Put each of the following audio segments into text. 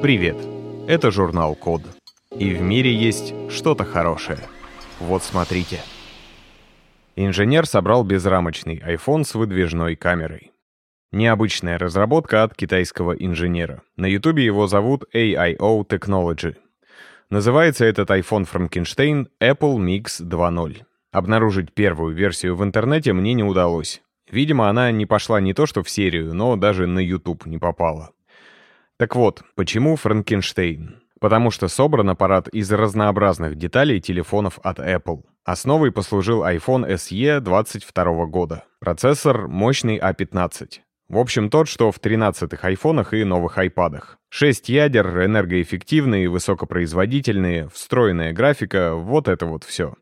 Привет! Это журнал Код. И в мире есть что-то хорошее. Вот смотрите. Инженер собрал безрамочный iPhone с выдвижной камерой. Необычная разработка от китайского инженера. На ютубе его зовут AIO Technology. Называется этот iPhone Frankenstein Apple Mix 2.0. Обнаружить первую версию в интернете мне не удалось. Видимо, она не пошла не то что в серию, но даже на YouTube не попала. Так вот, почему Франкенштейн? Потому что собран аппарат из разнообразных деталей телефонов от Apple. Основой послужил iPhone SE 22 года. Процессор мощный A15. А в общем, тот, что в 13-х айфонах и новых айпадах. 6 ядер, энергоэффективные, высокопроизводительные, встроенная графика, вот это вот все.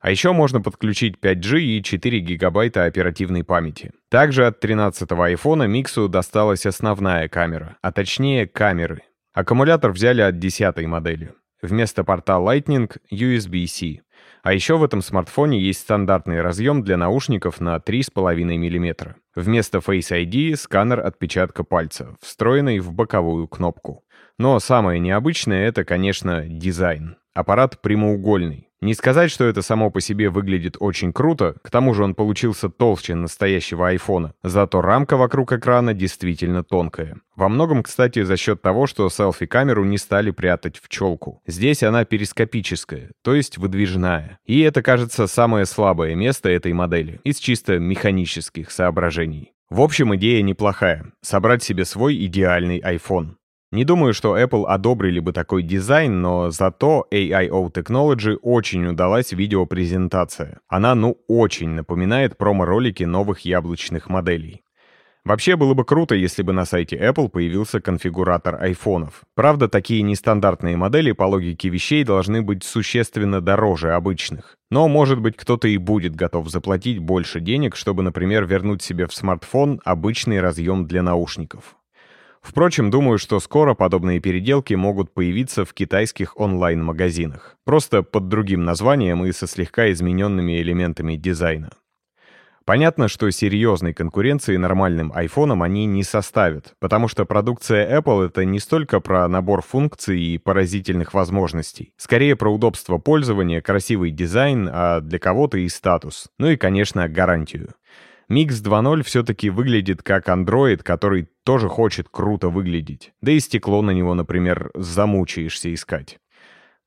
А еще можно подключить 5G и 4 гигабайта оперативной памяти. Также от 13-го айфона Миксу досталась основная камера, а точнее камеры. Аккумулятор взяли от 10-й модели. Вместо порта Lightning — USB-C. А еще в этом смартфоне есть стандартный разъем для наушников на 3,5 мм. Вместо Face ID — сканер отпечатка пальца, встроенный в боковую кнопку. Но самое необычное — это, конечно, дизайн. Аппарат прямоугольный. Не сказать, что это само по себе выглядит очень круто, к тому же он получился толще настоящего айфона, зато рамка вокруг экрана действительно тонкая. Во многом, кстати, за счет того, что селфи-камеру не стали прятать в челку. Здесь она перископическая, то есть выдвижная. И это, кажется, самое слабое место этой модели, из чисто механических соображений. В общем, идея неплохая. Собрать себе свой идеальный iPhone. Не думаю, что Apple одобрили бы такой дизайн, но зато AIO Technology очень удалась видеопрезентация. Она ну очень напоминает промо-ролики новых яблочных моделей. Вообще было бы круто, если бы на сайте Apple появился конфигуратор айфонов. Правда, такие нестандартные модели по логике вещей должны быть существенно дороже обычных. Но, может быть, кто-то и будет готов заплатить больше денег, чтобы, например, вернуть себе в смартфон обычный разъем для наушников. Впрочем, думаю, что скоро подобные переделки могут появиться в китайских онлайн-магазинах. Просто под другим названием и со слегка измененными элементами дизайна. Понятно, что серьезной конкуренции нормальным айфонам они не составят, потому что продукция Apple — это не столько про набор функций и поразительных возможностей, скорее про удобство пользования, красивый дизайн, а для кого-то и статус, ну и, конечно, гарантию. Mix 2.0 все-таки выглядит как Android, который тоже хочет круто выглядеть. Да и стекло на него, например, замучаешься искать.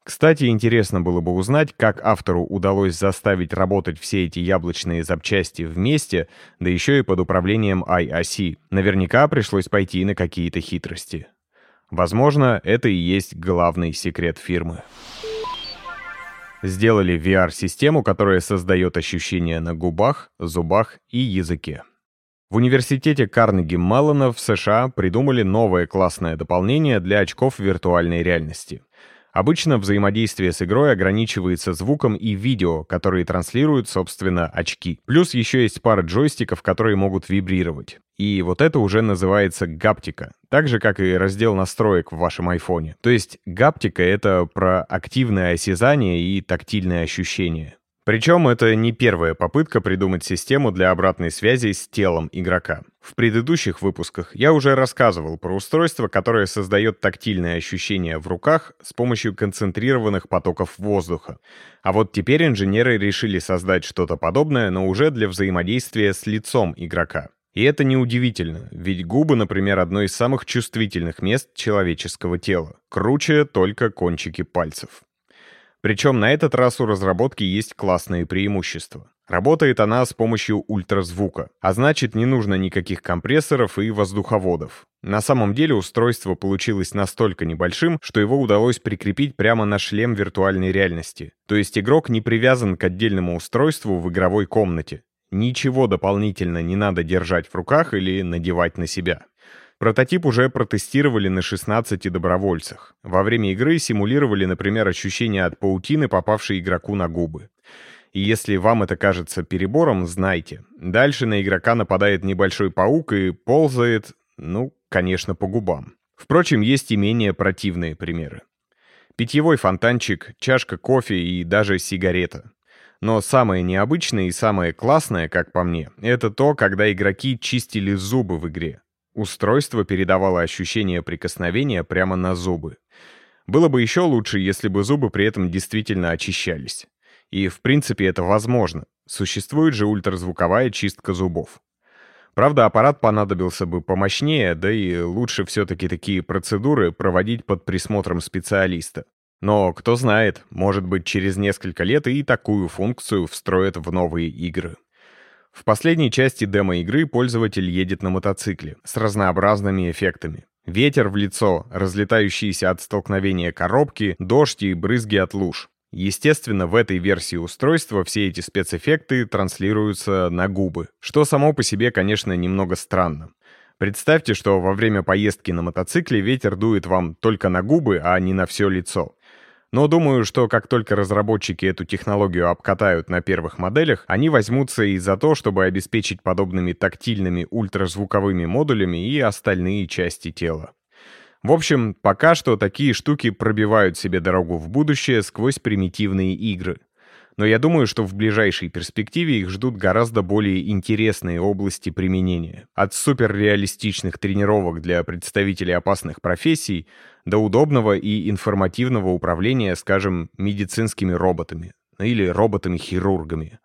Кстати, интересно было бы узнать, как автору удалось заставить работать все эти яблочные запчасти вместе, да еще и под управлением IOC. Наверняка пришлось пойти на какие-то хитрости. Возможно, это и есть главный секрет фирмы. Сделали VR-систему, которая создает ощущения на губах, зубах и языке. В университете Карнеги Меллона в США придумали новое классное дополнение для очков виртуальной реальности. Обычно взаимодействие с игрой ограничивается звуком и видео, которые транслируют, собственно, очки. Плюс еще есть пара джойстиков, которые могут вибрировать. И вот это уже называется гаптика, так же, как и раздел настроек в вашем айфоне. То есть гаптика — это про активное осязание и тактильное ощущение. Причем это не первая попытка придумать систему для обратной связи с телом игрока. В предыдущих выпусках я уже рассказывал про устройство, которое создает тактильное ощущение в руках с помощью концентрированных потоков воздуха. А вот теперь инженеры решили создать что-то подобное, но уже для взаимодействия с лицом игрока. И это неудивительно, ведь губы, например, одно из самых чувствительных мест человеческого тела. Круче только кончики пальцев. Причем на этот раз у разработки есть классные преимущества. Работает она с помощью ультразвука, а значит не нужно никаких компрессоров и воздуховодов. На самом деле устройство получилось настолько небольшим, что его удалось прикрепить прямо на шлем виртуальной реальности. То есть игрок не привязан к отдельному устройству в игровой комнате. Ничего дополнительно не надо держать в руках или надевать на себя. Прототип уже протестировали на 16 добровольцах. Во время игры симулировали, например, ощущение от паутины, попавшей игроку на губы. И если вам это кажется перебором, знайте. Дальше на игрока нападает небольшой паук и ползает, ну, конечно, по губам. Впрочем, есть и менее противные примеры. Питьевой фонтанчик, чашка кофе и даже сигарета. Но самое необычное и самое классное, как по мне, это то, когда игроки чистили зубы в игре. Устройство передавало ощущение прикосновения прямо на зубы. Было бы еще лучше, если бы зубы при этом действительно очищались. И, в принципе, это возможно. Существует же ультразвуковая чистка зубов. Правда, аппарат понадобился бы помощнее, да и лучше все-таки такие процедуры проводить под присмотром специалиста. Но кто знает, может быть через несколько лет и такую функцию встроят в новые игры. В последней части демо-игры пользователь едет на мотоцикле с разнообразными эффектами. Ветер в лицо, разлетающиеся от столкновения коробки, дождь и брызги от луж. Естественно, в этой версии устройства все эти спецэффекты транслируются на губы, что само по себе, конечно, немного странно. Представьте, что во время поездки на мотоцикле ветер дует вам только на губы, а не на все лицо. Но думаю, что как только разработчики эту технологию обкатают на первых моделях, они возьмутся и за то, чтобы обеспечить подобными тактильными ультразвуковыми модулями и остальные части тела. В общем, пока что такие штуки пробивают себе дорогу в будущее сквозь примитивные игры. Но я думаю, что в ближайшей перспективе их ждут гораздо более интересные области применения. От суперреалистичных тренировок для представителей опасных профессий до удобного и информативного управления, скажем, медицинскими роботами или роботами-хирургами.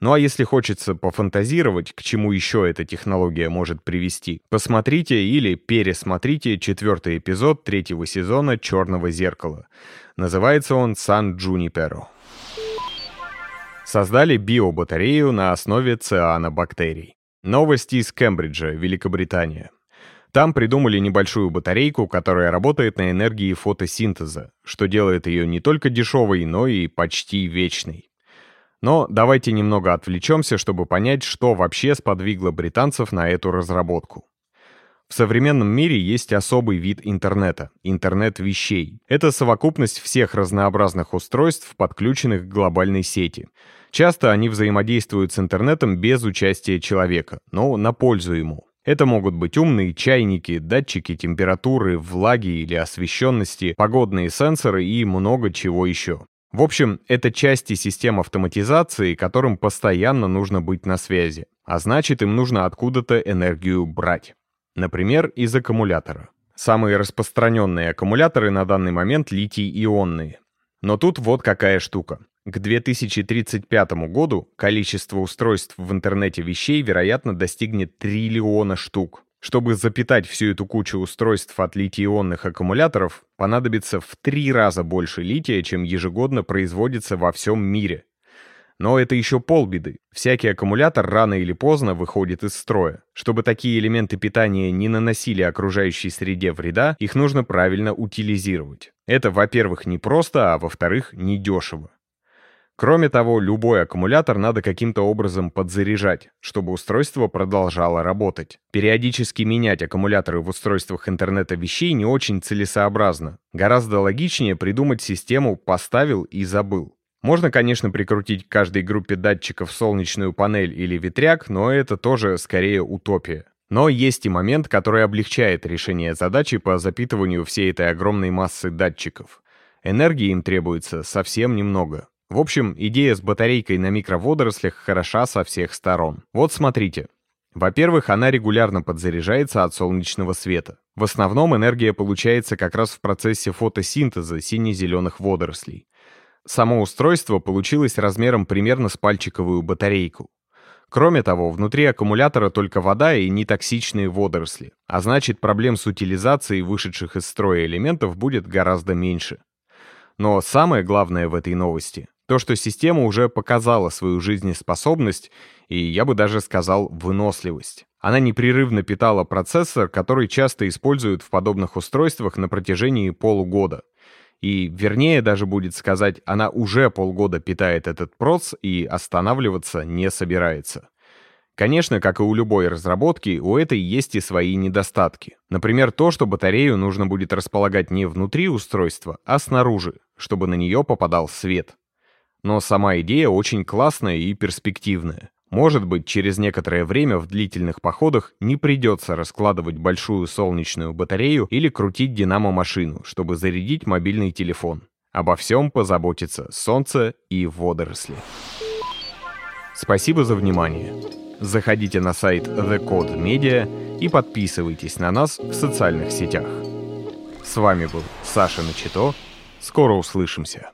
Ну а если хочется пофантазировать, к чему еще эта технология может привести, посмотрите или пересмотрите четвертый эпизод третьего сезона «Черного зеркала». Называется он «Сан Джуниперо». Создали биобатарею на основе цианобактерий. Новости из Кембриджа, Великобритания. Там придумали небольшую батарейку, которая работает на энергии фотосинтеза, что делает ее не только дешевой, но и почти вечной. Но давайте немного отвлечемся, чтобы понять, что вообще сподвигло британцев на эту разработку. В современном мире есть особый вид интернета — интернет вещей. Это совокупность всех разнообразных устройств, подключенных к глобальной сети. Часто они взаимодействуют с интернетом без участия человека, но на пользу ему. Это могут быть умные чайники, датчики температуры, влаги или освещенности, погодные сенсоры и много чего еще. В общем, это части систем автоматизации, которым постоянно нужно быть на связи, а значит им нужно откуда-то энергию брать. Например, из аккумулятора. Самые распространенные аккумуляторы на данный момент литий-ионные. Но тут вот какая штука. К 2035 году количество устройств в интернете вещей, вероятно, достигнет триллиона штук. Чтобы запитать всю эту кучу устройств от литий-ионных аккумуляторов, понадобится в три раза больше лития, чем ежегодно производится во всем мире. Но это еще полбеды. Всякий аккумулятор рано или поздно выходит из строя. Чтобы такие элементы питания не наносили окружающей среде вреда, их нужно правильно утилизировать. Это, во-первых, не просто, а во-вторых, недешево. Кроме того, любой аккумулятор надо каким-то образом подзаряжать, чтобы устройство продолжало работать. Периодически менять аккумуляторы в устройствах интернета вещей не очень целесообразно. Гораздо логичнее придумать систему «поставил и забыл». Можно, конечно, прикрутить к каждой группе датчиков солнечную панель или ветряк, но это тоже скорее утопия. Но есть и момент, который облегчает решение задачи по запитыванию всей этой огромной массы датчиков. Энергии им требуется совсем немного. В общем, идея с батарейкой на микроводорослях хороша со всех сторон. Вот смотрите. Во-первых, она регулярно подзаряжается от солнечного света. В основном энергия получается как раз в процессе фотосинтеза сине-зеленых водорослей. Само устройство получилось размером примерно с пальчиковую батарейку. Кроме того, внутри аккумулятора только вода и нетоксичные водоросли, а значит проблем с утилизацией вышедших из строя элементов будет гораздо меньше. Но самое главное в этой новости то, что система уже показала свою жизнеспособность и, я бы даже сказал, выносливость. Она непрерывно питала процессор, который часто используют в подобных устройствах на протяжении полугода. И, вернее даже будет сказать, она уже полгода питает этот проц и останавливаться не собирается. Конечно, как и у любой разработки, у этой есть и свои недостатки. Например, то, что батарею нужно будет располагать не внутри устройства, а снаружи, чтобы на нее попадал свет. Но сама идея очень классная и перспективная. Может быть, через некоторое время в длительных походах не придется раскладывать большую солнечную батарею или крутить динамо-машину, чтобы зарядить мобильный телефон. Обо всем позаботится солнце и водоросли. Спасибо за внимание. Заходите на сайт The Code Media и подписывайтесь на нас в социальных сетях. С вами был Саша Начито. Скоро услышимся.